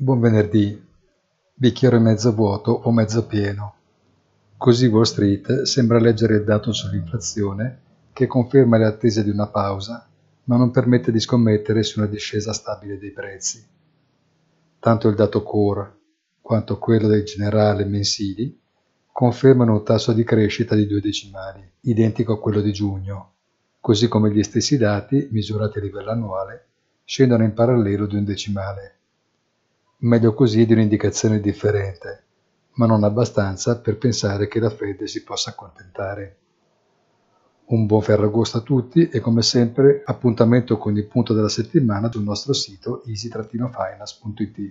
Buon venerdì, bicchiere mezzo vuoto o mezzo pieno. Così Wall Street sembra leggere il dato sull'inflazione che conferma le attese di una pausa, ma non permette di scommettere su una discesa stabile dei prezzi. Tanto il dato core quanto quello del generale mensili confermano un tasso di crescita di due decimali, identico a quello di giugno, così come gli stessi dati, misurati a livello annuale, scendono in parallelo di un decimale. Meglio così di un'indicazione differente, ma non abbastanza per pensare che la Fed si possa accontentare. Un buon Ferragosto a tutti e come sempre appuntamento con il punto della settimana sul nostro sito easy-finance.it.